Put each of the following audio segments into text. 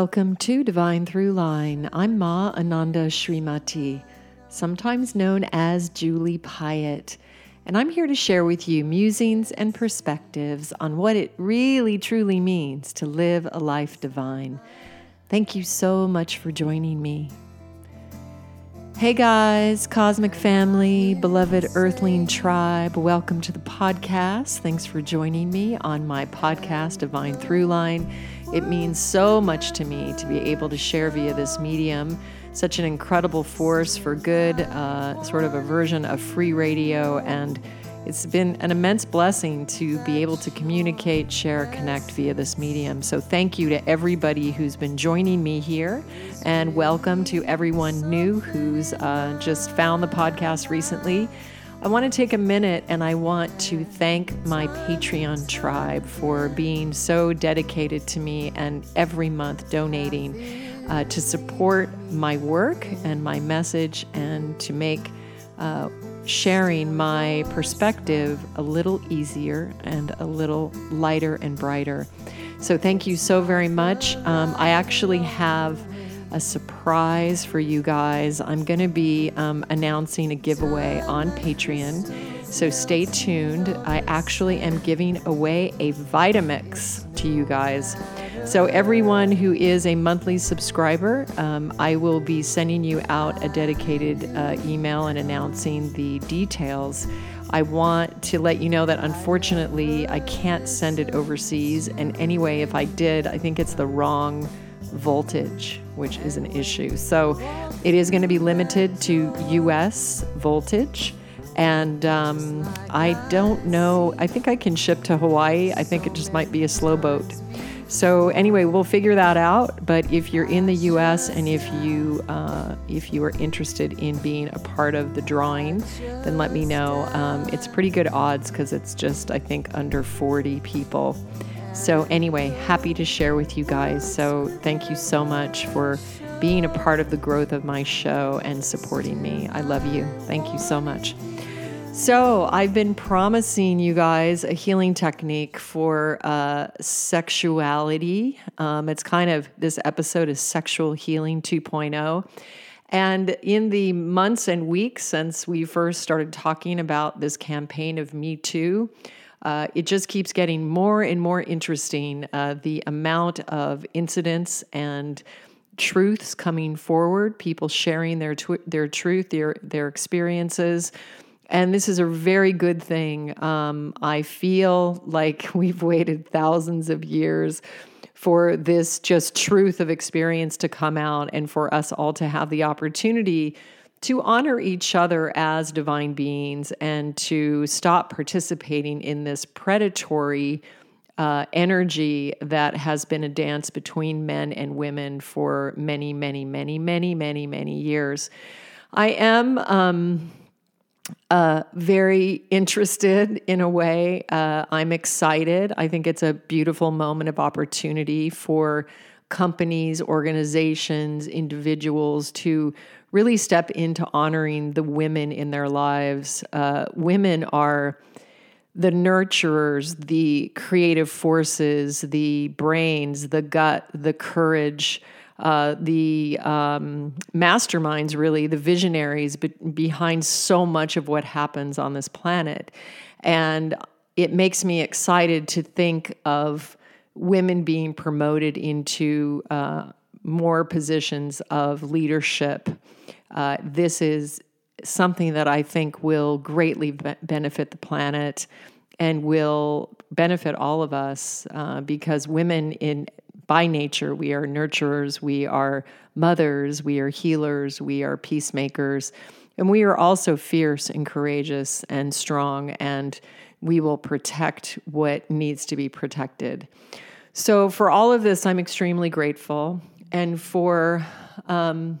Welcome to Divine Throughline. I'm Ma Ananda Srimati, sometimes known as Julie Piatt, and I'm here to share with you musings and perspectives on what it really truly means to live a life divine. Thank you so much for joining me. Hey guys, cosmic family, beloved earthling tribe, welcome to the podcast. Thanks for joining me on my podcast, Divine Throughline. It means so much to me to be able to share via this medium such an incredible force for good, uh, sort of a version of free radio. And it's been an immense blessing to be able to communicate, share, connect via this medium. So thank you to everybody who's been joining me here. And welcome to everyone new who's uh, just found the podcast recently. I want to take a minute and I want to thank my Patreon tribe for being so dedicated to me and every month donating uh, to support my work and my message and to make uh, sharing my perspective a little easier and a little lighter and brighter. So, thank you so very much. Um, I actually have a surprise for you guys. I'm going to be um, announcing a giveaway on Patreon. So stay tuned. I actually am giving away a Vitamix to you guys. So, everyone who is a monthly subscriber, um, I will be sending you out a dedicated uh, email and announcing the details. I want to let you know that unfortunately I can't send it overseas. And anyway, if I did, I think it's the wrong voltage, which is an issue. So it is going to be limited to US voltage. And um, I don't know, I think I can ship to Hawaii. I think it just might be a slow boat. So anyway, we'll figure that out. But if you're in the U.S. and if you uh, if you are interested in being a part of the drawing, then let me know. Um, it's pretty good odds because it's just I think under 40 people. So anyway, happy to share with you guys. So thank you so much for being a part of the growth of my show and supporting me. I love you. Thank you so much. So, I've been promising you guys a healing technique for uh, sexuality. Um, it's kind of, this episode is Sexual Healing 2.0. And in the months and weeks since we first started talking about this campaign of Me Too, uh, it just keeps getting more and more interesting. Uh, the amount of incidents and truths coming forward, people sharing their tw- their truth, their their experiences, and this is a very good thing. Um, I feel like we've waited thousands of years for this just truth of experience to come out and for us all to have the opportunity to honor each other as divine beings and to stop participating in this predatory uh, energy that has been a dance between men and women for many, many, many, many, many, many years. I am. Um, uh, very interested in a way. Uh, I'm excited. I think it's a beautiful moment of opportunity for companies, organizations, individuals to really step into honoring the women in their lives. Uh, women are the nurturers, the creative forces, the brains, the gut, the courage uh, the um, masterminds, really, the visionaries be- behind so much of what happens on this planet. And it makes me excited to think of women being promoted into uh, more positions of leadership. Uh, this is something that I think will greatly be- benefit the planet and will benefit all of us uh, because women in by nature, we are nurturers, we are mothers, we are healers, we are peacemakers, and we are also fierce and courageous and strong, and we will protect what needs to be protected. So, for all of this, I'm extremely grateful. And for um,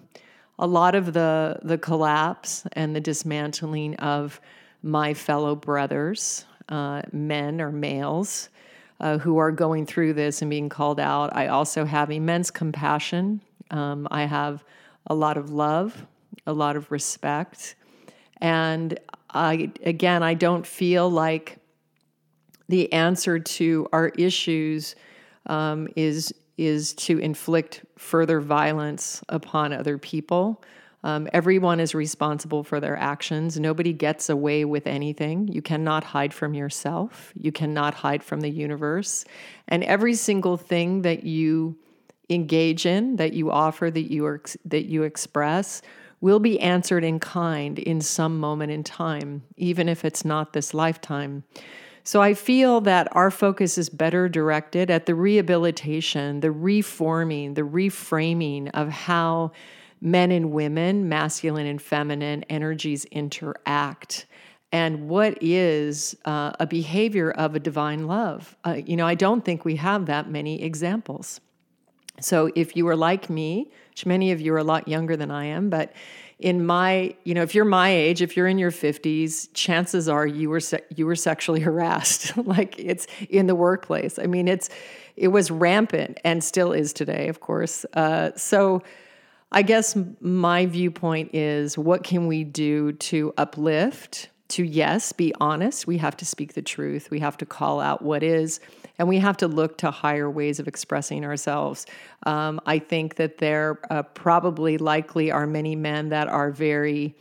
a lot of the, the collapse and the dismantling of my fellow brothers, uh, men or males, uh, who are going through this and being called out. I also have immense compassion. Um, I have a lot of love, a lot of respect. And I, again, I don't feel like the answer to our issues um, is is to inflict further violence upon other people. Um, everyone is responsible for their actions. Nobody gets away with anything. You cannot hide from yourself. You cannot hide from the universe. And every single thing that you engage in, that you offer, that you are, that you express, will be answered in kind in some moment in time, even if it's not this lifetime. So I feel that our focus is better directed at the rehabilitation, the reforming, the reframing of how men and women, masculine and feminine energies interact. And what is uh, a behavior of a divine love? Uh, you know, I don't think we have that many examples. So if you are like me, which many of you are a lot younger than I am, but in my, you know, if you're my age, if you're in your 50s, chances are you were se- you were sexually harassed. like it's in the workplace. I mean, it's it was rampant and still is today, of course. Uh, so I guess my viewpoint is what can we do to uplift, to yes, be honest. We have to speak the truth. We have to call out what is, and we have to look to higher ways of expressing ourselves. Um, I think that there uh, probably likely are many men that are very.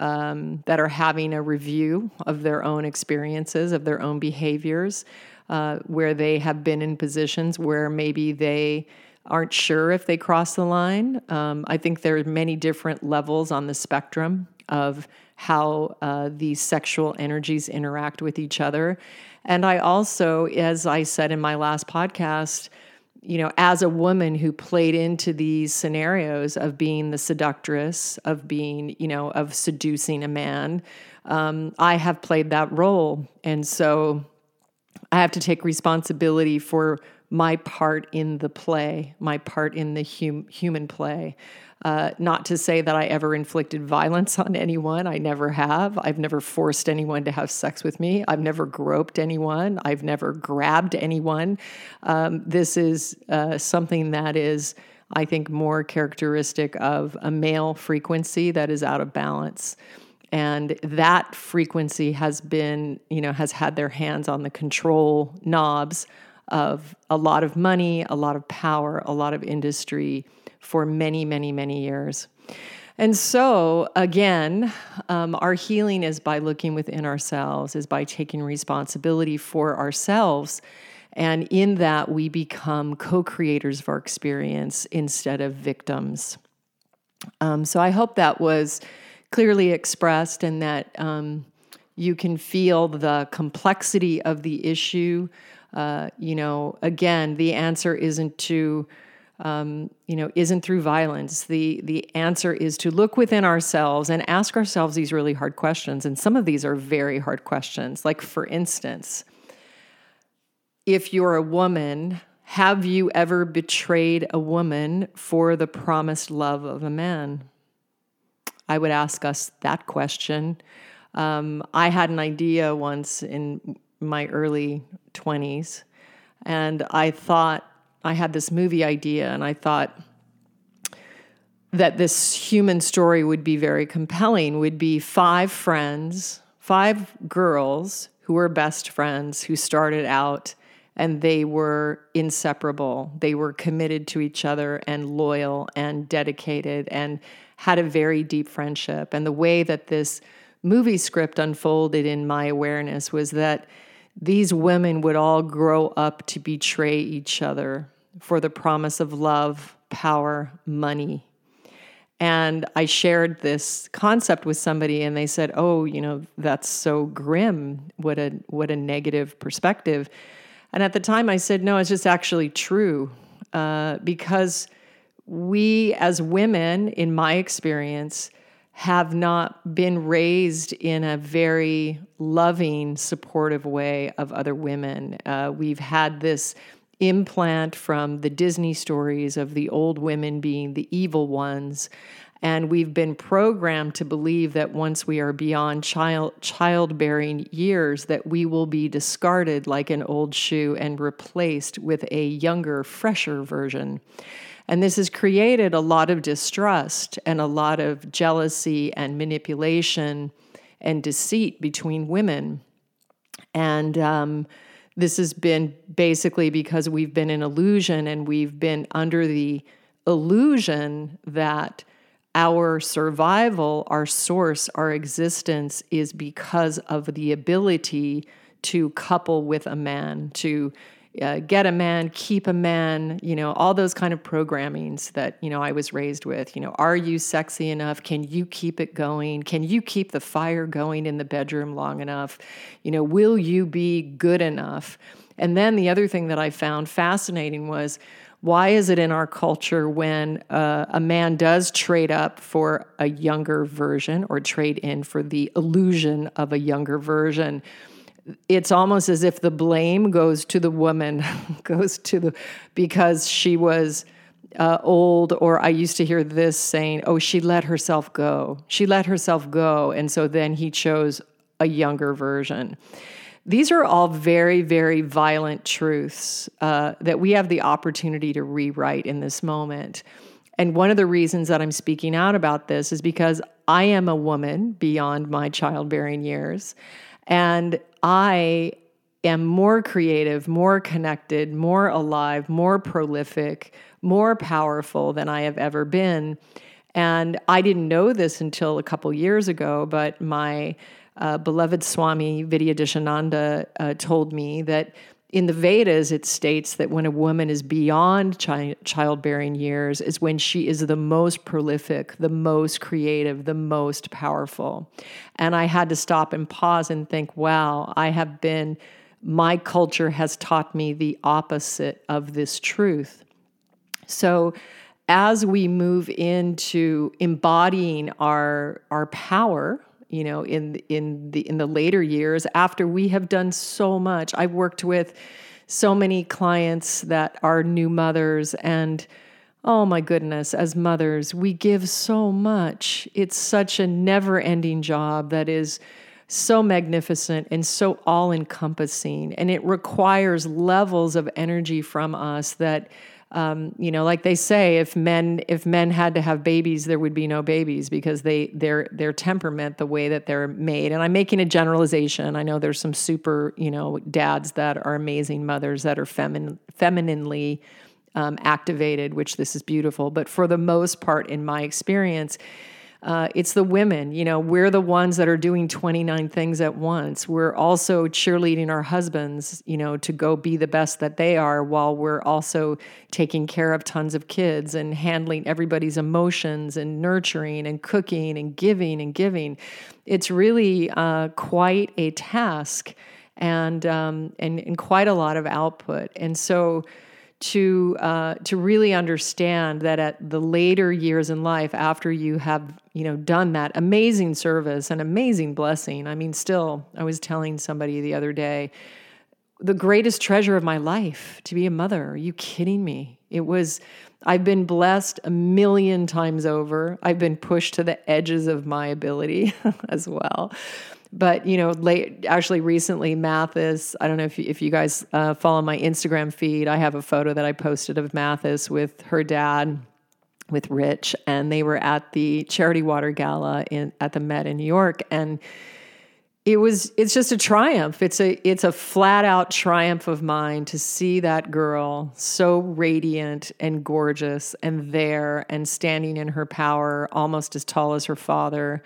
Um, that are having a review of their own experiences, of their own behaviors, uh, where they have been in positions where maybe they aren't sure if they cross the line. Um, I think there are many different levels on the spectrum of how uh, these sexual energies interact with each other. And I also, as I said in my last podcast, you know, as a woman who played into these scenarios of being the seductress, of being, you know, of seducing a man, um, I have played that role. And so I have to take responsibility for my part in the play, my part in the hum- human play. Uh, not to say that I ever inflicted violence on anyone. I never have. I've never forced anyone to have sex with me. I've never groped anyone. I've never grabbed anyone. Um, this is uh, something that is, I think, more characteristic of a male frequency that is out of balance. And that frequency has been, you know, has had their hands on the control knobs of a lot of money, a lot of power, a lot of industry for many, many, many years. And so, again, um, our healing is by looking within ourselves, is by taking responsibility for ourselves. And in that, we become co creators of our experience instead of victims. Um, so, I hope that was clearly expressed and that um, you can feel the complexity of the issue uh, you know, again, the answer isn't to, um, you know, isn't through violence. The the answer is to look within ourselves and ask ourselves these really hard questions. And some of these are very hard questions. Like, for instance, if you're a woman, have you ever betrayed a woman for the promised love of a man? I would ask us that question. Um, I had an idea once in my early 20s. And I thought, I had this movie idea, and I thought that this human story would be very compelling, would be five friends, five girls who were best friends who started out and they were inseparable. They were committed to each other and loyal and dedicated and had a very deep friendship. And the way that this movie script unfolded in my awareness was that these women would all grow up to betray each other for the promise of love, power, money. And I shared this concept with somebody and they said, "Oh, you know, that's so grim. What a what a negative perspective." And at the time I said, "No, it's just actually true." Uh, because we as women in my experience have not been raised in a very loving, supportive way of other women. Uh, we've had this implant from the Disney stories of the old women being the evil ones. And we've been programmed to believe that once we are beyond child childbearing years, that we will be discarded like an old shoe and replaced with a younger, fresher version. And this has created a lot of distrust and a lot of jealousy and manipulation and deceit between women. And um, this has been basically because we've been in illusion and we've been under the illusion that our survival, our source, our existence is because of the ability to couple with a man, to uh, get a man, keep a man, you know, all those kind of programmings that, you know, I was raised with. You know, are you sexy enough? Can you keep it going? Can you keep the fire going in the bedroom long enough? You know, will you be good enough? And then the other thing that I found fascinating was why is it in our culture when uh, a man does trade up for a younger version or trade in for the illusion of a younger version? It's almost as if the blame goes to the woman, goes to the because she was uh, old, or I used to hear this saying, oh, she let herself go. She let herself go. And so then he chose a younger version. These are all very, very violent truths uh, that we have the opportunity to rewrite in this moment. And one of the reasons that I'm speaking out about this is because I am a woman beyond my childbearing years. And I am more creative, more connected, more alive, more prolific, more powerful than I have ever been. And I didn't know this until a couple years ago, but my uh, beloved Swami Vidyadhishananda uh, told me that in the Vedas, it states that when a woman is beyond chi- childbearing years is when she is the most prolific, the most creative, the most powerful. And I had to stop and pause and think, wow, I have been, my culture has taught me the opposite of this truth. So, as we move into embodying our, our power, you know in in the in the later years after we have done so much. I've worked with so many clients that are new mothers and oh my goodness as mothers we give so much. It's such a never ending job that is so magnificent and so all encompassing and it requires levels of energy from us that um, you know, like they say, if men if men had to have babies, there would be no babies because they their their temperament, the way that they're made. And I'm making a generalization. I know there's some super you know dads that are amazing mothers that are feminine femininely um, activated, which this is beautiful. But for the most part, in my experience, uh, it's the women. You know, we're the ones that are doing 29 things at once. We're also cheerleading our husbands, you know, to go be the best that they are while we're also taking care of tons of kids and handling everybody's emotions and nurturing and cooking and giving and giving. It's really uh, quite a task and, um, and, and quite a lot of output. And so, to uh, to really understand that at the later years in life, after you have you know done that amazing service, an amazing blessing. I mean, still, I was telling somebody the other day, the greatest treasure of my life to be a mother. Are you kidding me? It was. I've been blessed a million times over. I've been pushed to the edges of my ability as well but you know late actually recently mathis i don't know if you, if you guys uh, follow my instagram feed. I have a photo that i posted of mathis with her dad with rich and they were at the charity water gala in at the met in new york. And it was it's just a triumph. It's a it's a flat out triumph of mine to see that girl so radiant and gorgeous and there and standing in her power almost as tall as her father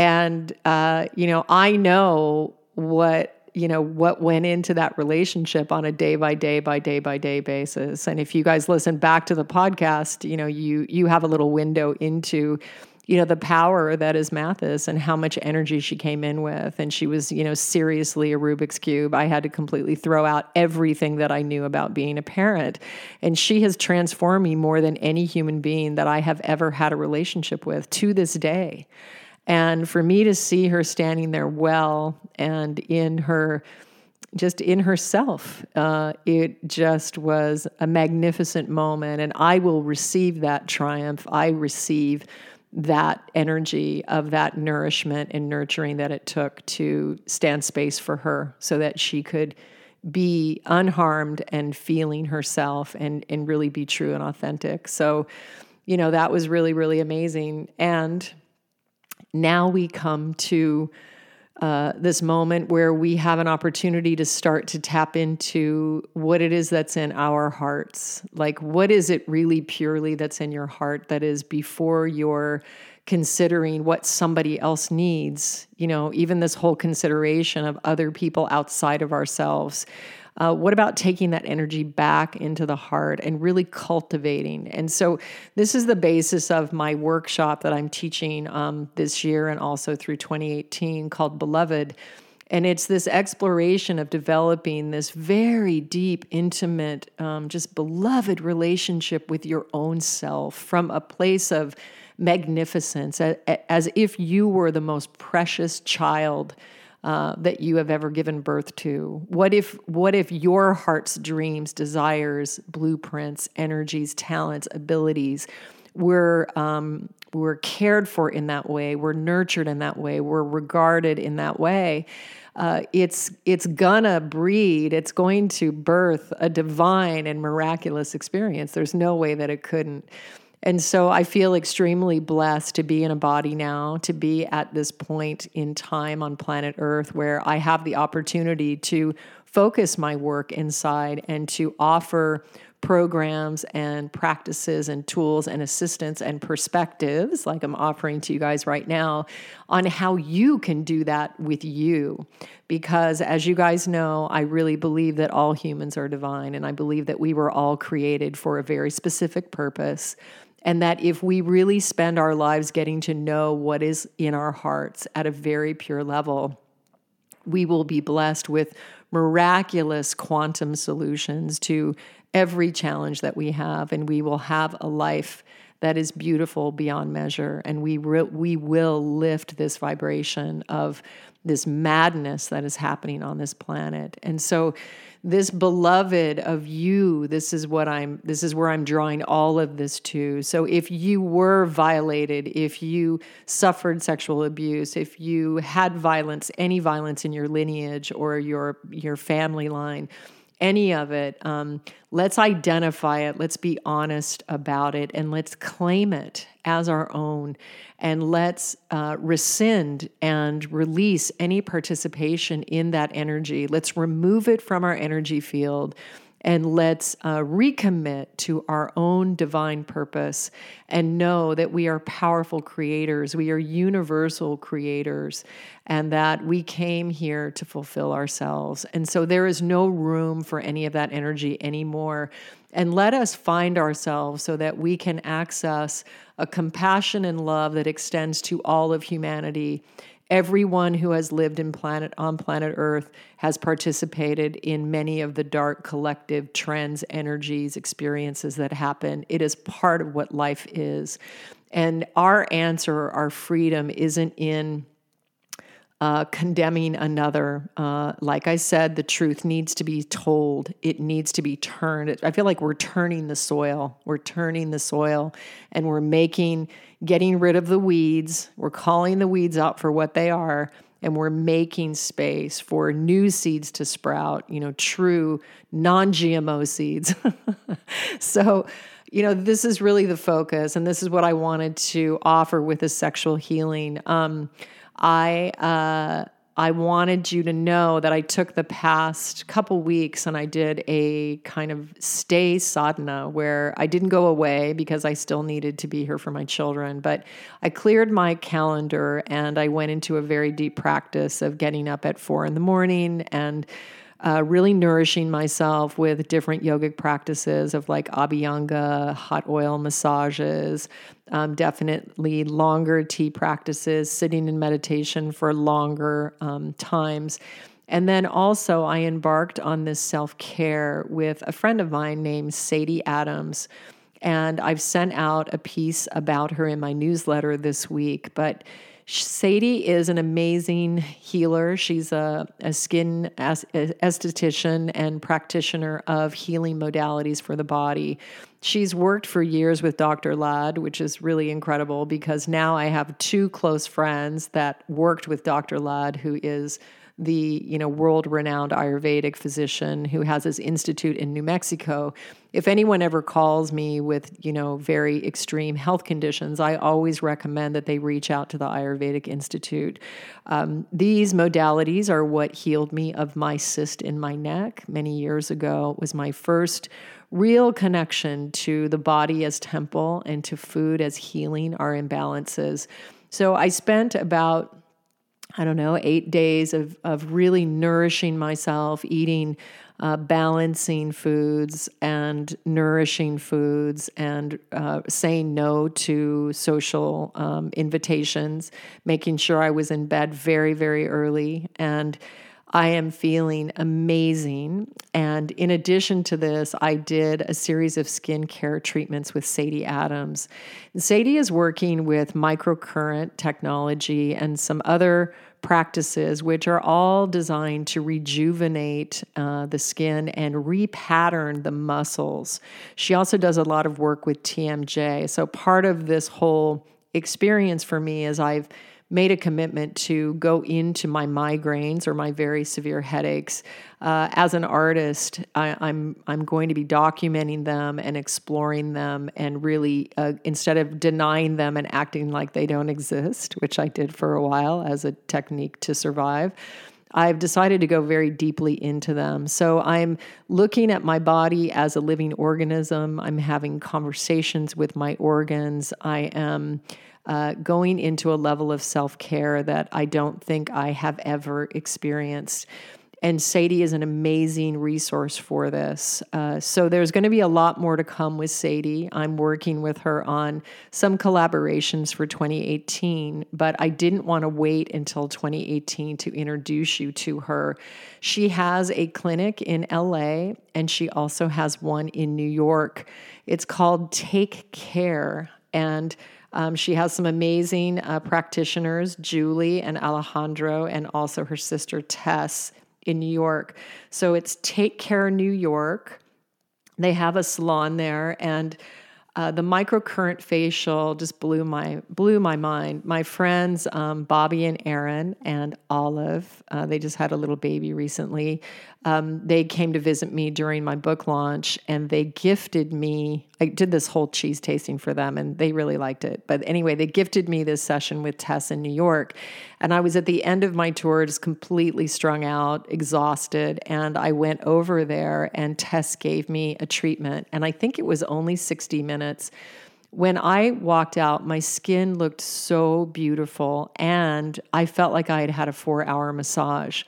and, uh, you know, I know what you know what went into that relationship on a day by day by day by day basis. And if you guys listen back to the podcast you know you you have a little window into you know the power that is mathis and how much energy she came in with. And she was you know seriously a rubik's cube. I had to completely throw out everything that i knew about being a parent. And she has transformed me more than any human being that i have ever had a relationship with to this day and for me to see her standing there well and in her, just in herself, uh, it just was a magnificent moment. And I will receive that triumph. I receive that energy of that nourishment and nurturing that it took to stand space for her so that she could be unharmed and feeling herself and and really be true and authentic. So, you know, that was really really amazing. And now we come to uh, this moment where we have an opportunity to start to tap into what it is that's in our hearts. Like, what is it really purely that's in your heart that is before you're considering what somebody else needs? You know, even this whole consideration of other people outside of ourselves. Uh, what about taking that energy back into the heart and really cultivating? And so, this is the basis of my workshop that I'm teaching um, this year and also through 2018 called Beloved. And it's this exploration of developing this very deep, intimate, um, just beloved relationship with your own self from a place of magnificence, as if you were the most precious child uh, that you have ever given birth to? What if what if your heart's dreams, desires, blueprints, energies, talents, abilities were um, were cared for in that way, were nurtured in that way, were regarded in that way? Uh, it's it's gonna breed, it's going to birth a divine and miraculous experience. There's no way that it couldn't. And so I feel extremely blessed to be in a body now, to be at this point in time on planet Earth where I have the opportunity to focus my work inside and to offer programs and practices and tools and assistance and perspectives, like I'm offering to you guys right now, on how you can do that with you. Because as you guys know, I really believe that all humans are divine, and I believe that we were all created for a very specific purpose. And that if we really spend our lives getting to know what is in our hearts at a very pure level, we will be blessed with miraculous quantum solutions to every challenge that we have. And we will have a life that is beautiful beyond measure. And we, re- we will lift this vibration of this madness that is happening on this planet. And so, this beloved of you this is what i'm this is where i'm drawing all of this to. So if you were violated if you suffered sexual abuse if you had violence any violence in your lineage or your your family line any of it. Um, let's identify it. Let's be honest about it and let's claim it as our own. And let's uh, rescind and release any participation in that energy. Let's remove it from our energy field and let's uh, recommit to our own divine purpose and know that we are powerful creators, we are universal creators, and that we came here to fulfill ourselves. And so there is no room for any of that energy anymore. And let us find ourselves so that we can access a compassion and love that extends to all of humanity everyone who has lived in planet on planet earth has participated in many of the dark collective trends energies experiences that happen it is part of what life is and our answer our freedom isn't in uh, condemning another. Uh, like I said, the truth needs to be told. It needs to be turned. I feel like we're turning the soil. We're turning the soil and we're making, getting rid of the weeds. We're calling the weeds out for what they are. And we're making space for new seeds to sprout, you know, true non GMO seeds. so, you know, this is really the focus. And this is what I wanted to offer with the sexual healing. Um, I uh, I wanted you to know that I took the past couple weeks and I did a kind of stay sadhana where I didn't go away because I still needed to be here for my children, but I cleared my calendar and I went into a very deep practice of getting up at four in the morning and uh, really nourishing myself with different yogic practices of like abhyanga, hot oil massages, um, definitely longer tea practices, sitting in meditation for longer um, times. And then also, I embarked on this self care with a friend of mine named Sadie Adams. And I've sent out a piece about her in my newsletter this week. But Sadie is an amazing healer. She's a, a skin esthetician and practitioner of healing modalities for the body. She's worked for years with Dr. Lad, which is really incredible because now I have two close friends that worked with Dr. Lad, who is the you know world renowned ayurvedic physician who has his institute in New Mexico. If anyone ever calls me with you know very extreme health conditions I always recommend that they reach out to the Ayurvedic Institute. Um, these modalities are what healed me of my cyst in my neck many years ago. It was my first real connection to the body as temple and to food as healing our imbalances. So I spent about I don't know, eight days of, of really nourishing myself, eating uh, balancing foods and nourishing foods and uh, saying no to social um, invitations, making sure I was in bed very, very early. And I am feeling amazing. And in addition to this, I did a series of skincare treatments with Sadie Adams. And Sadie is working with microcurrent technology and some other practices, which are all designed to rejuvenate uh, the skin and repattern the muscles. She also does a lot of work with TMJ. So, part of this whole experience for me is I've made a commitment to go into my migraines or my very severe headaches. Uh, as an artist, I, am I'm, I'm going to be documenting them and exploring them, and really uh, instead of denying them and acting like they don't exist, which I did for a while as a technique to survive. I've decided to go very deeply into them. So I'm looking at my body as a living organism. I'm having conversations with my organs. I am uh, going into a level of self care that I don't think I have ever experienced. And Sadie is an amazing resource for this. Uh, so there's going to be a lot more to come with Sadie. I'm working with her on some collaborations for 2018, but I didn't want to wait until 2018 to introduce you to her. She has a clinic in LA and she also has one in New York. It's called Take Care. And um, she has some amazing uh, practitioners, Julie and Alejandro, and also her sister Tess in New York. So it's Take Care New York. They have a salon there, and uh, the microcurrent facial just blew my blew my mind. My friends um, Bobby and Aaron and Olive, uh, they just had a little baby recently. Um, they came to visit me during my book launch, and they gifted me. I did this whole cheese tasting for them, and they really liked it. But anyway, they gifted me this session with Tess in New York, and I was at the end of my tour, just completely strung out, exhausted, and I went over there, and Tess gave me a treatment, and I think it was only sixty minutes minutes. When I walked out, my skin looked so beautiful, and I felt like I had had a four hour massage.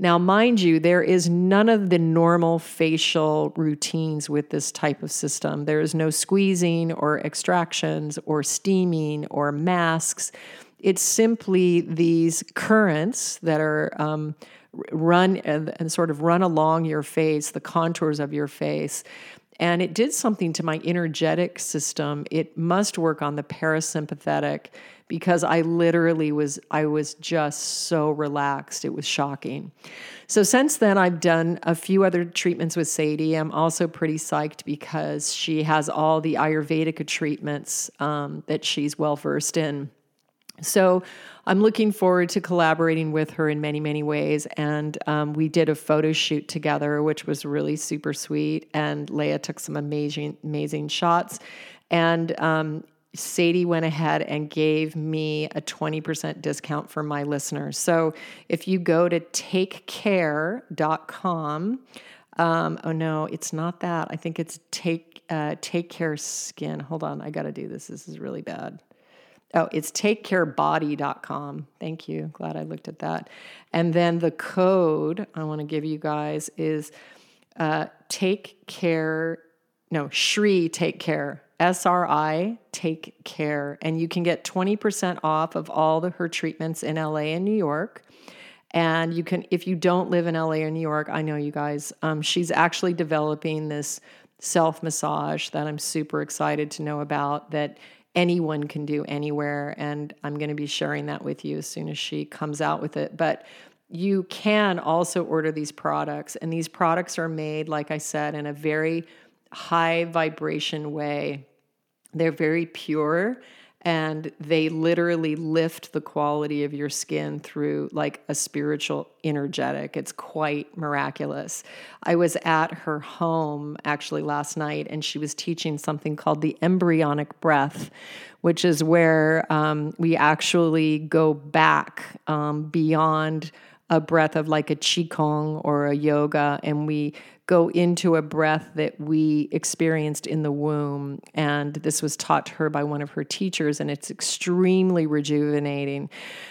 Now, mind you, there is none of the normal facial routines with this type of system. There is no squeezing or extractions or steaming or masks. It's simply these currents that are um, run and, and, sort of run along your face, the contours of your face, and it did something to my energetic system. It must work on the parasympathetic because I literally was I was just so relaxed. It was shocking. So since then I've done a few other treatments with Sadie. I'm also pretty psyched because she has all the Ayurvedic treatments um, that she's well versed in. So I'm looking forward to collaborating with her in many, many ways. And um, we did a photo shoot together, which was really super sweet. And Leah took some amazing, amazing shots. And um, Sadie went ahead and gave me a 20% discount for my listeners. So if you go to takecare.com, um, oh no, it's not that. I think it's take uh, take care skin. Hold on, I got to do this. This is really bad. Oh, it's takecarebody.com. Thank you. Glad I looked at that. And then the code I want to give you guys is uh, take care, no, Shri take care, S R I take care. And you can get 20% off of all the, her treatments in LA and New York. And you can, if you don't live in LA or New York, I know you guys, um, she's actually developing this self massage that I'm super excited to know about that anyone can do anywhere. And I'm going to be sharing that with you as soon as she comes out with it. But you can also order these products, and these products are made, like I said, in a very high vibration way. They're very pure and they literally lift the quality of your skin through like a spiritual energetic. It's quite miraculous. I was at her home actually last night, and she was teaching something called the embryonic breath, which is where um, we actually go back um, beyond a breath of like a qigong or a yoga and we go into a breath that we experienced in the womb and this was taught to her by one of her teachers and it's extremely rejuvenating.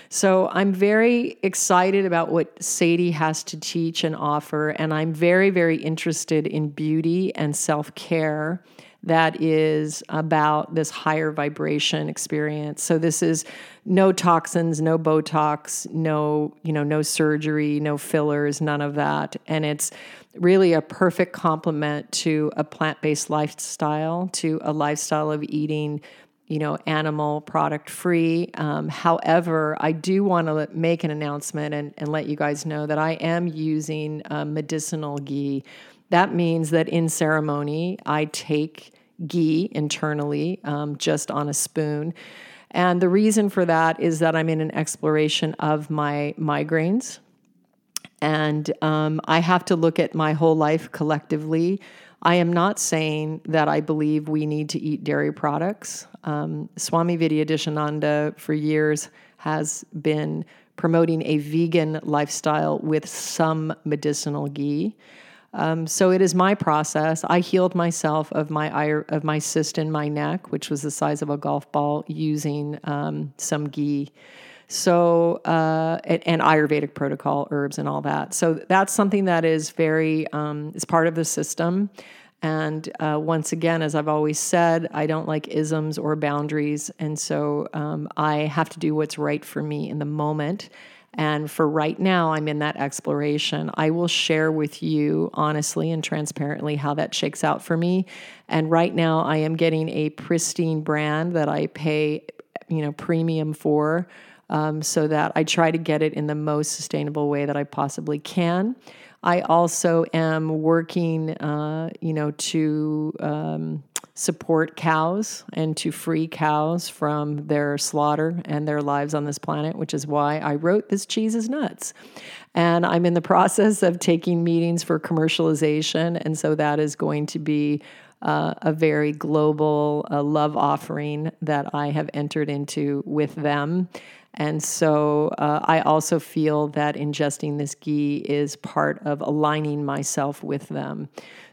So i'm very excited about what sadie has to teach and offer and i'm very very interested in beauty and self-care that is about this higher vibration experience. So this is no toxins, no Botox, no, you know, no surgery, no fillers, none of that. And it's really a perfect complement to a plant-based lifestyle, to a lifestyle of eating you know, animal product free. Um, however, I do want to make an announcement and, and let you guys know that I am using medicinal ghee that means that in ceremony, I take ghee internally um, just on a spoon. And the reason for that is that I'm in an exploration of my migraines. And um, I have to look at my whole life collectively. I am not saying that I believe we need to eat dairy products. Um, Swami Vidyadhishananda, for years, has been promoting a vegan lifestyle with some medicinal ghee. Um, so it is my process. I healed myself of my of my cyst in my neck, which was the size of a golf ball, using um, some ghee. So uh, and, and, Ayurvedic protocol, herbs, and all that. So that's something that is very um, is part of the system. And uh, once again, as I've always said, I don't like isms or boundaries, and so um, I have to do what's right for me in the moment. And for right now, I'm in that exploration. I will share with you honestly and transparently how that shakes out for me. And right now, I am getting a pristine brand that I pay, you know, premium for. Um, so that I try to get it in the most sustainable way that I possibly can. I also am working, uh, you know, to um, support cows and to free cows from their slaughter and their lives on this planet, which is why I wrote This Cheese is Nuts. And I'm in the process of taking meetings for commercialization. And so that is going to be uh, a very global uh, love offering that I have entered into with them. And so uh, I also feel that ingesting this ghee is part of aligning myself with them.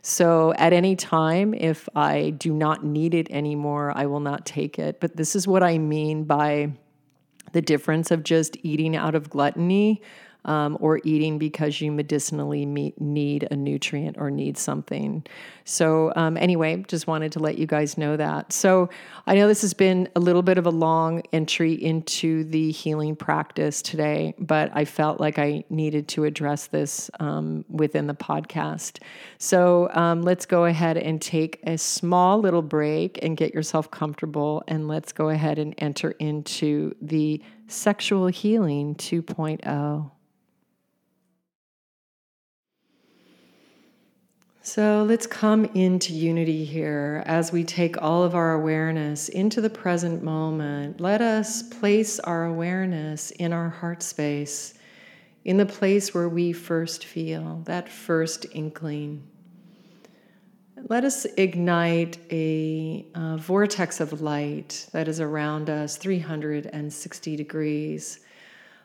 So at any time, if I do not need it anymore, I will not take it. But this is what I mean by the difference of just eating out of gluttony um, or eating because you medicinally meet, need a nutrient or need something. So, um, anyway, just wanted to let you guys know that. So, I know this has been a little bit of a long entry into the healing practice today, but I felt like I needed to address this um, within the podcast. So, um, let's go ahead and take a small little break and get yourself comfortable, and let's go ahead and enter into the sexual healing 2.0. So let's come into unity here as we take all of our awareness into the present moment. Let us place our awareness in our heart space, in the place where we first feel, that first inkling. Let us ignite a, a vortex of light that is around us 360 degrees.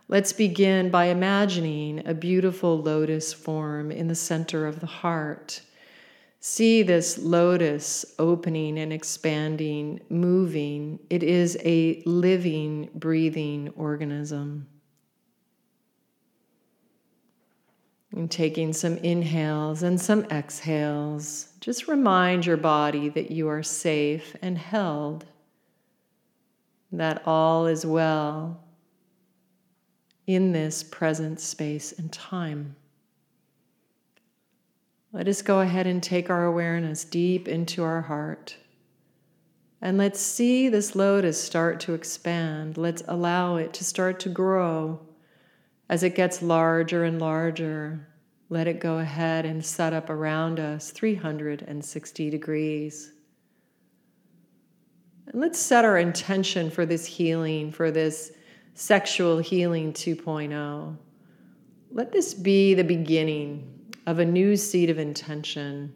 Let's begin by imagining a beautiful lotus form in the center of the heart. See this lotus opening and expanding, moving. It is a living, breathing organism. And taking some inhales and some exhales, just remind your body that you are safe and held, that all is well in this present space and time. Let us go ahead and take our awareness deep into our heart. And let's see this lotus start to expand. Let's allow it to start to grow as it gets larger and larger. Let it go ahead and set up around us 360 degrees. And let's set our intention for this healing, for this sexual healing 2.0. Let this be the beginning of a new seed of intention,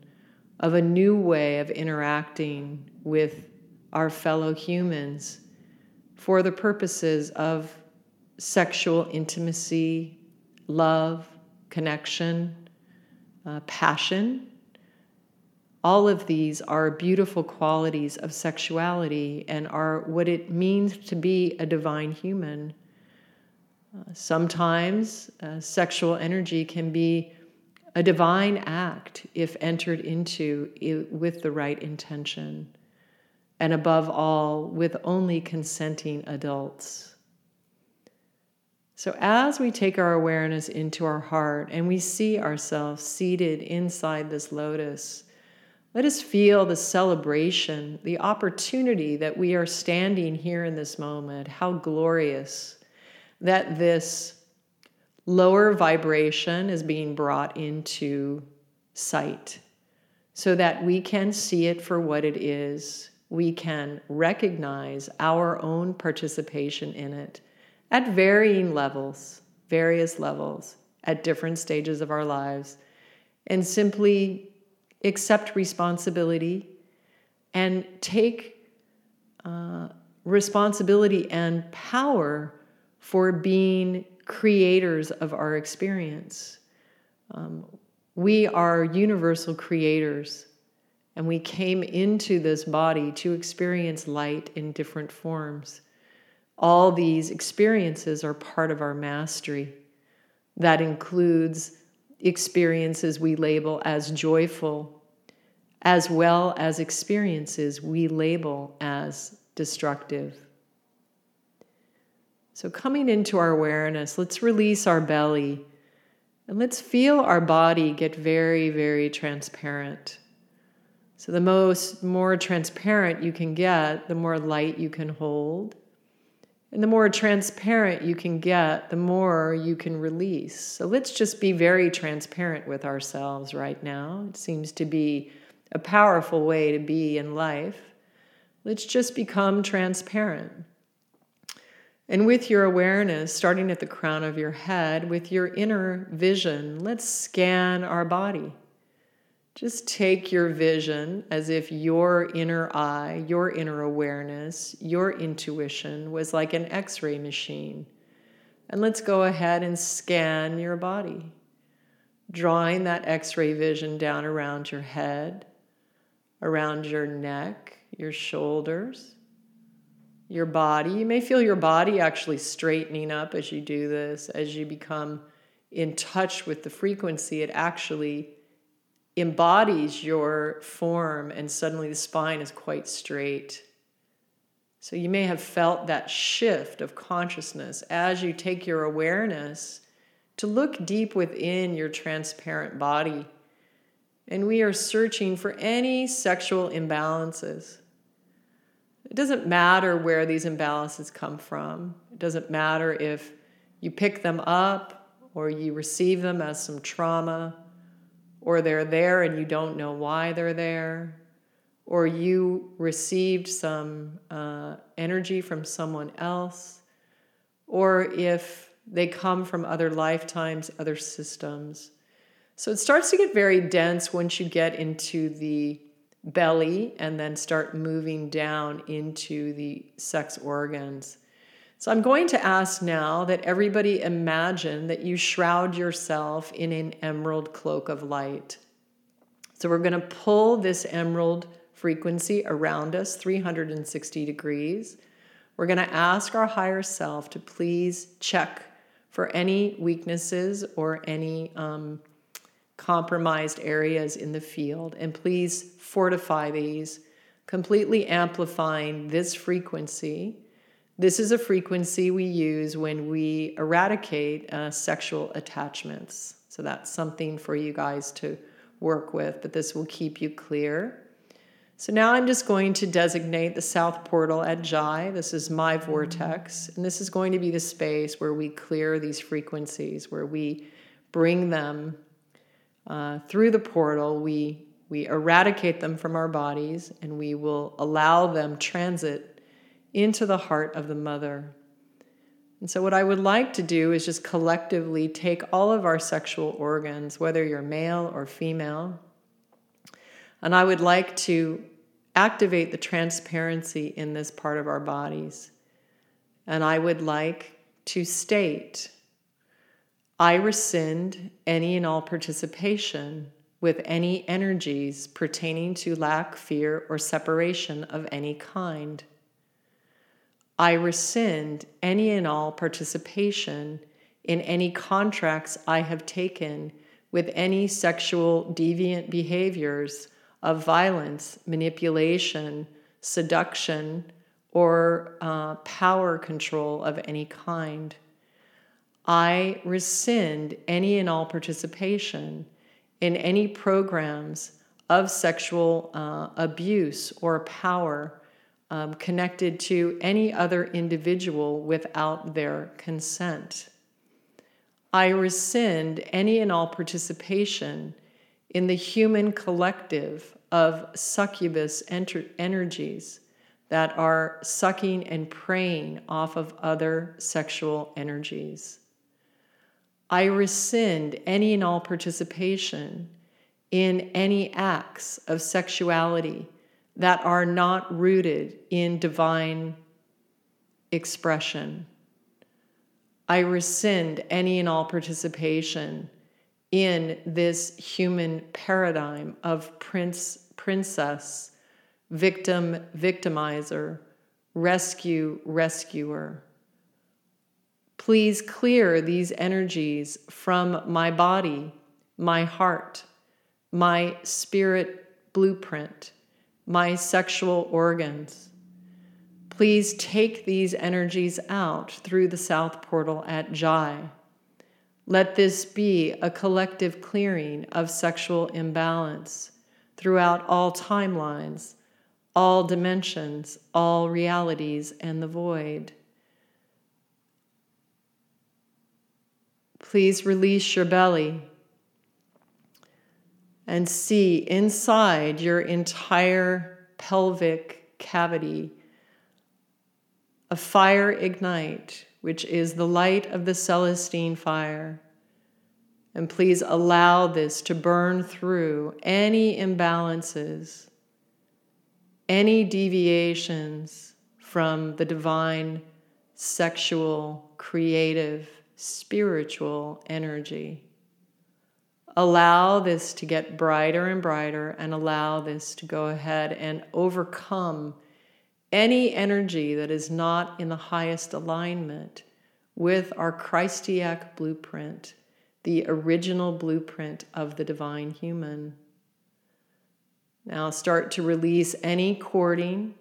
of a new way of interacting with our fellow humans for the purposes of sexual intimacy, love, connection, uh, passion. All of these are beautiful qualities of sexuality and are what it means to be a divine human. Uh, sometimes uh, sexual energy can be a divine act if entered into with the right intention and above all, with only consenting adults. So, as we take our awareness into our heart and we see ourselves seated inside this lotus, let us feel the celebration, the opportunity that we are standing here in this moment. How glorious that this lower vibration is being brought into sight. So that we can see it for what it is we can recognize our own participation in it at varying levels, various levels, at different stages of our lives, and simply accept responsibility and take uh, responsibility and power for being creators of our experience. Um, we are universal creators and we came into this body to experience light in different forms. All these experiences are part of our mastery. That includes experiences we label as joyful, as well as experiences we label as destructive. So, coming into our awareness, let's release our belly and let's feel our body get very, very transparent. So the most more transparent you can get, the more light you can hold. And the more transparent you can get, the more you can release. So let's just be very transparent with ourselves right now. It seems to be a powerful way to be in life. Let's just become transparent. And with your awareness, starting at the crown of your head, with your inner vision, let's scan our body. Just take your vision as if your inner eye, your inner awareness, your intuition was like an x ray machine. And let's go ahead and scan your body, drawing that x ray vision down around your head, around your neck, your shoulders, your body. You may feel your body actually straightening up as you do this, as you become in touch with the frequency. It actually embodies your form, and suddenly the spine is quite straight. So you may have felt that shift of consciousness as you take your awareness to look deep within your transparent body. And we are searching for any sexual imbalances. It doesn't matter where these imbalances come from. It doesn't matter if you pick them up or you receive them as some trauma or they're there and you don't know why they're there, or you received some uh, energy from someone else, or if they come from other lifetimes, other systems. So it starts to get very dense once you get into the belly and then start moving down into the sex organs. So I'm going to ask now that everybody imagine that you shroud yourself in an emerald cloak of light. So we're going to pull this emerald frequency around us 360 degrees. We're going to ask our higher self to please check for any weaknesses or any um, compromised areas in the field. And please fortify these, completely amplifying this frequency this is a frequency we use when we eradicate uh, sexual attachments. So that's something for you guys to work with, but this will keep you clear. So now I'm just going to designate the south portal at Jai. This is my vortex, and this is going to be the space where we clear these frequencies, where we bring them uh, through the portal. We we eradicate them from our bodies, and we will allow them transit into the heart of the mother. And so, what I would like to do is just collectively take all of our sexual organs, whether you're male or female, and I would like to activate the transparency in this part of our bodies. And I would like to state I rescind any and all participation with any energies pertaining to lack, fear, or separation of any kind. I rescind any and all participation in any contracts I have taken with any sexual deviant behaviors of violence, manipulation, seduction, or uh, power control of any kind. I rescind any and all participation in any programs of sexual uh, abuse or power um, connected to any other individual without their consent. I rescind any and all participation in the human collective of succubus enter- energies that are sucking and preying off of other sexual energies. I rescind any and all participation in any acts of sexuality that are not rooted in divine expression. I rescind any and all participation in this human paradigm of prince, princess, victim, victimizer, rescue, rescuer. Please clear these energies from my body, my heart, my spirit blueprint, my sexual organs. Please take these energies out through the south portal at Jai. Let this be a collective clearing of sexual imbalance throughout all timelines, all dimensions, all realities, and the void. Please release your belly and see inside your entire pelvic cavity a fire ignite which is the light of the Celestine fire. And please allow this to burn through any imbalances, any deviations from the divine, sexual, creative, spiritual energy. Allow this to get brighter and brighter, and allow this to go ahead and overcome any energy that is not in the highest alignment with our Christiac blueprint, the original blueprint of the divine human. Now start to release any cording,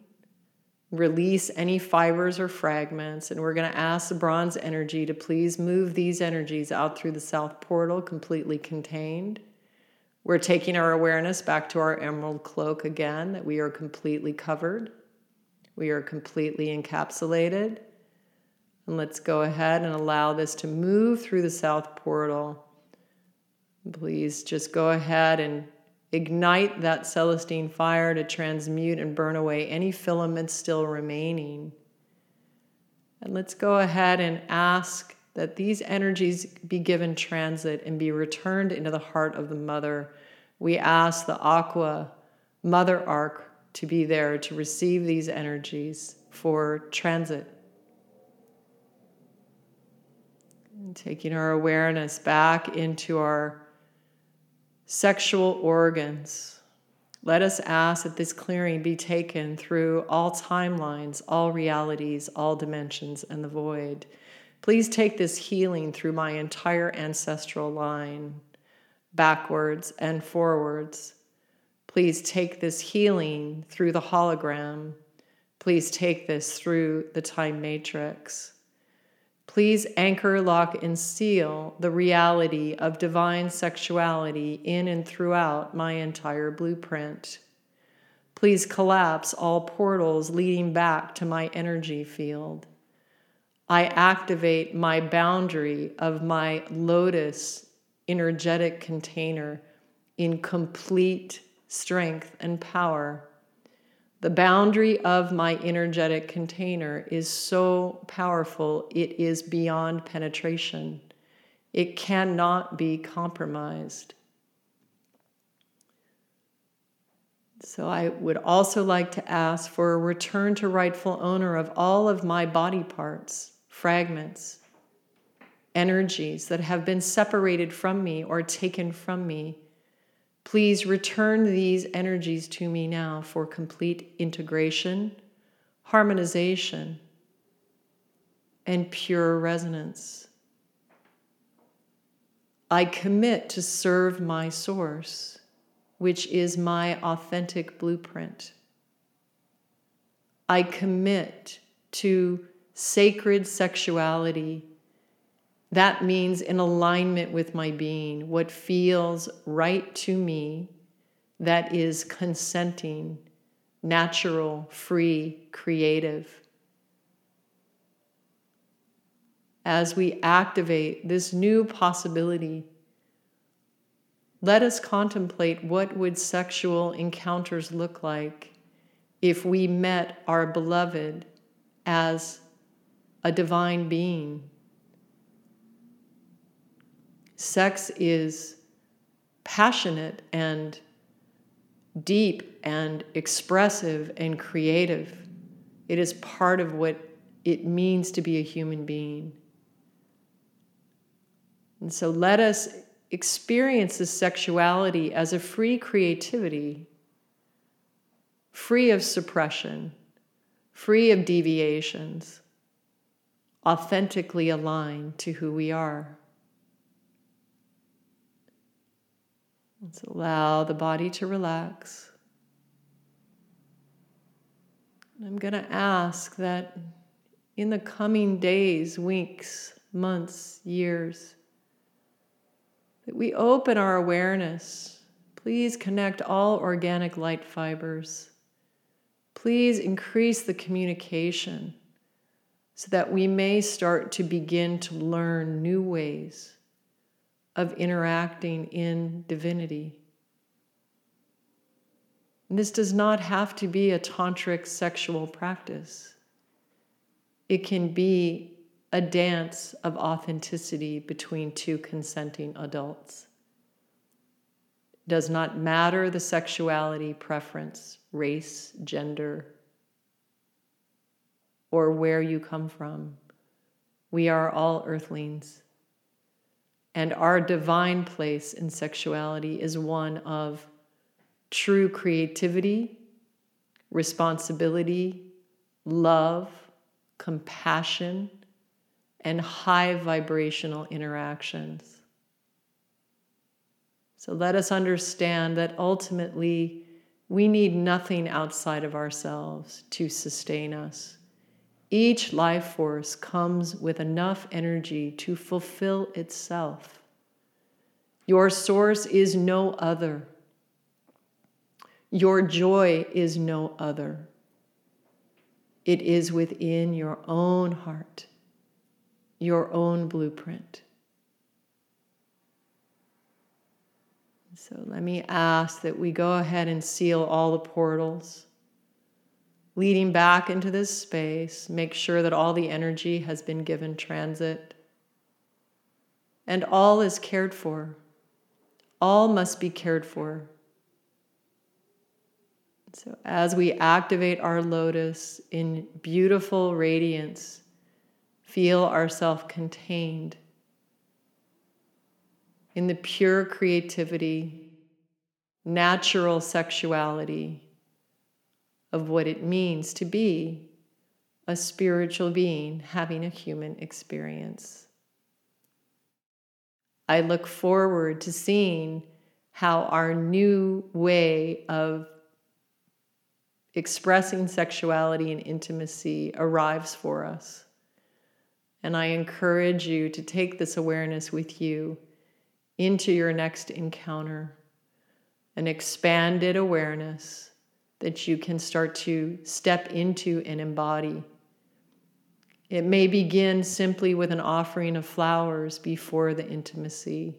release any fibers or fragments, and we're going to ask the bronze energy to please move these energies out through the south portal completely contained. We're taking our awareness back to our emerald cloak again, that we are completely covered. We are completely encapsulated. And let's go ahead and allow this to move through the south portal. Please just go ahead and ignite that Celestine fire to transmute and burn away any filaments still remaining. And let's go ahead and ask that these energies be given transit and be returned into the heart of the mother. We ask the Aqua Mother Ark to be there to receive these energies for transit. And taking our awareness back into our sexual organs. Let us ask that this clearing be taken through all timelines, all realities, all dimensions, and the void. Please take this healing through my entire ancestral line, backwards and forwards Please take this healing through the hologram. Please take this through the time matrix. Please anchor, lock, and seal the reality of divine sexuality in and throughout my entire blueprint. Please collapse all portals leading back to my energy field. I activate my boundary of my lotus energetic container in complete strength and power. The boundary of my energetic container is so powerful, it is beyond penetration. It cannot be compromised. So, I would also like to ask for a return to rightful owner of all of my body parts, fragments, energies that have been separated from me or taken from me. Please return these energies to me now for complete integration, harmonization, and pure resonance. I commit to serve my source which is my authentic blueprint. I commit to sacred sexuality. That means in alignment with my being, what feels right to me, that is consenting, natural, free, creative. As we activate this new possibility let us contemplate what would sexual encounters look like if we met our beloved as a divine being. Sex is passionate and deep and expressive and creative. It is part of what it means to be a human being. And so let us experience this sexuality as a free creativity, free of suppression, free of deviations, authentically aligned to who we are. Let's allow the body to relax. I'm going to ask that in the coming days, weeks, months, years, that we open our awareness. Please connect all organic light fibers. Please increase the communication so that we may start to begin to learn new ways of interacting in divinity. And this does not have to be a tantric sexual practice. It can be a dance of authenticity between two consenting adults. Does not matter the sexuality, preference, race, gender, or where you come from. We are all earthlings. And our divine place in sexuality is one of true creativity, responsibility, love, compassion and high vibrational interactions. So let us understand that ultimately we need nothing outside of ourselves to sustain us. Each life force comes with enough energy to fulfill itself. Your source is no other. Your joy is no other. It is within your own heart your own blueprint. So let me ask that we go ahead and seal all the portals, leading back into this space. Make sure that all the energy has been given transit and all is cared for. All must be cared for. So, as we activate our lotus in beautiful radiance, feel ourselves contained in the pure creativity, natural sexuality of what it means to be a spiritual being having a human experience. I look forward to seeing how our new way of expressing sexuality and intimacy arrives for us. And I encourage you to take this awareness with you into your next encounter an expanded awareness that you can start to step into and embody. It may begin simply with an offering of flowers before the intimacy.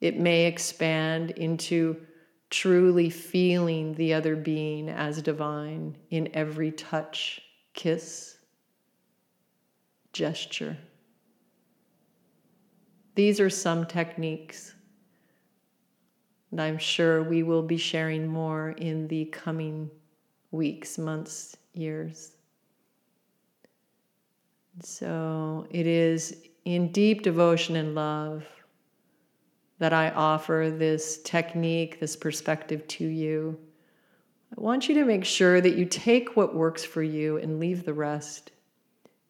It may expand into truly feeling the other being as divine in every touch, kiss, gesture. These are some techniques, and I'm sure we will be sharing more in the coming weeks, months, years. So it is in deep devotion and love that I offer this technique, this perspective to you. I want you to make sure that you take what works for you and leave the rest.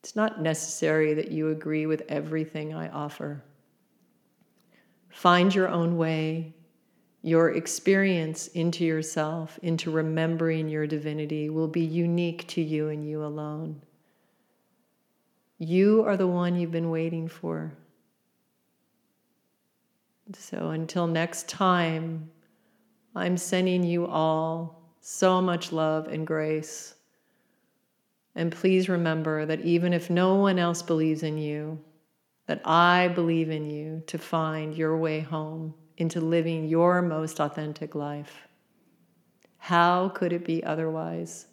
It's not necessary that you agree with everything I offer. Find your own way, your experience into yourself, into remembering your divinity will be unique to you and you alone. You are the one you've been waiting for. So until next time, I'm sending you all so much love and grace. And please remember that even if no one else believes in you, that I believe in you to find your way home into living your most authentic life. How could it be otherwise?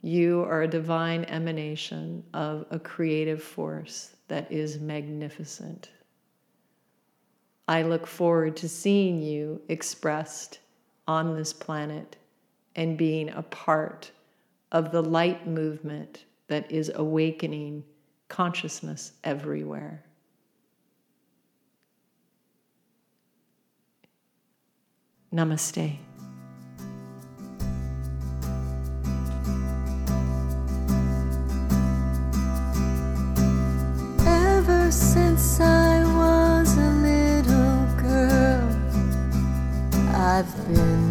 You are a divine emanation of a creative force that is magnificent. I look forward to seeing you expressed on this planet and being a part of the light movement that is awakening consciousness everywhere. Namaste. Ever since I was a little girl, I've been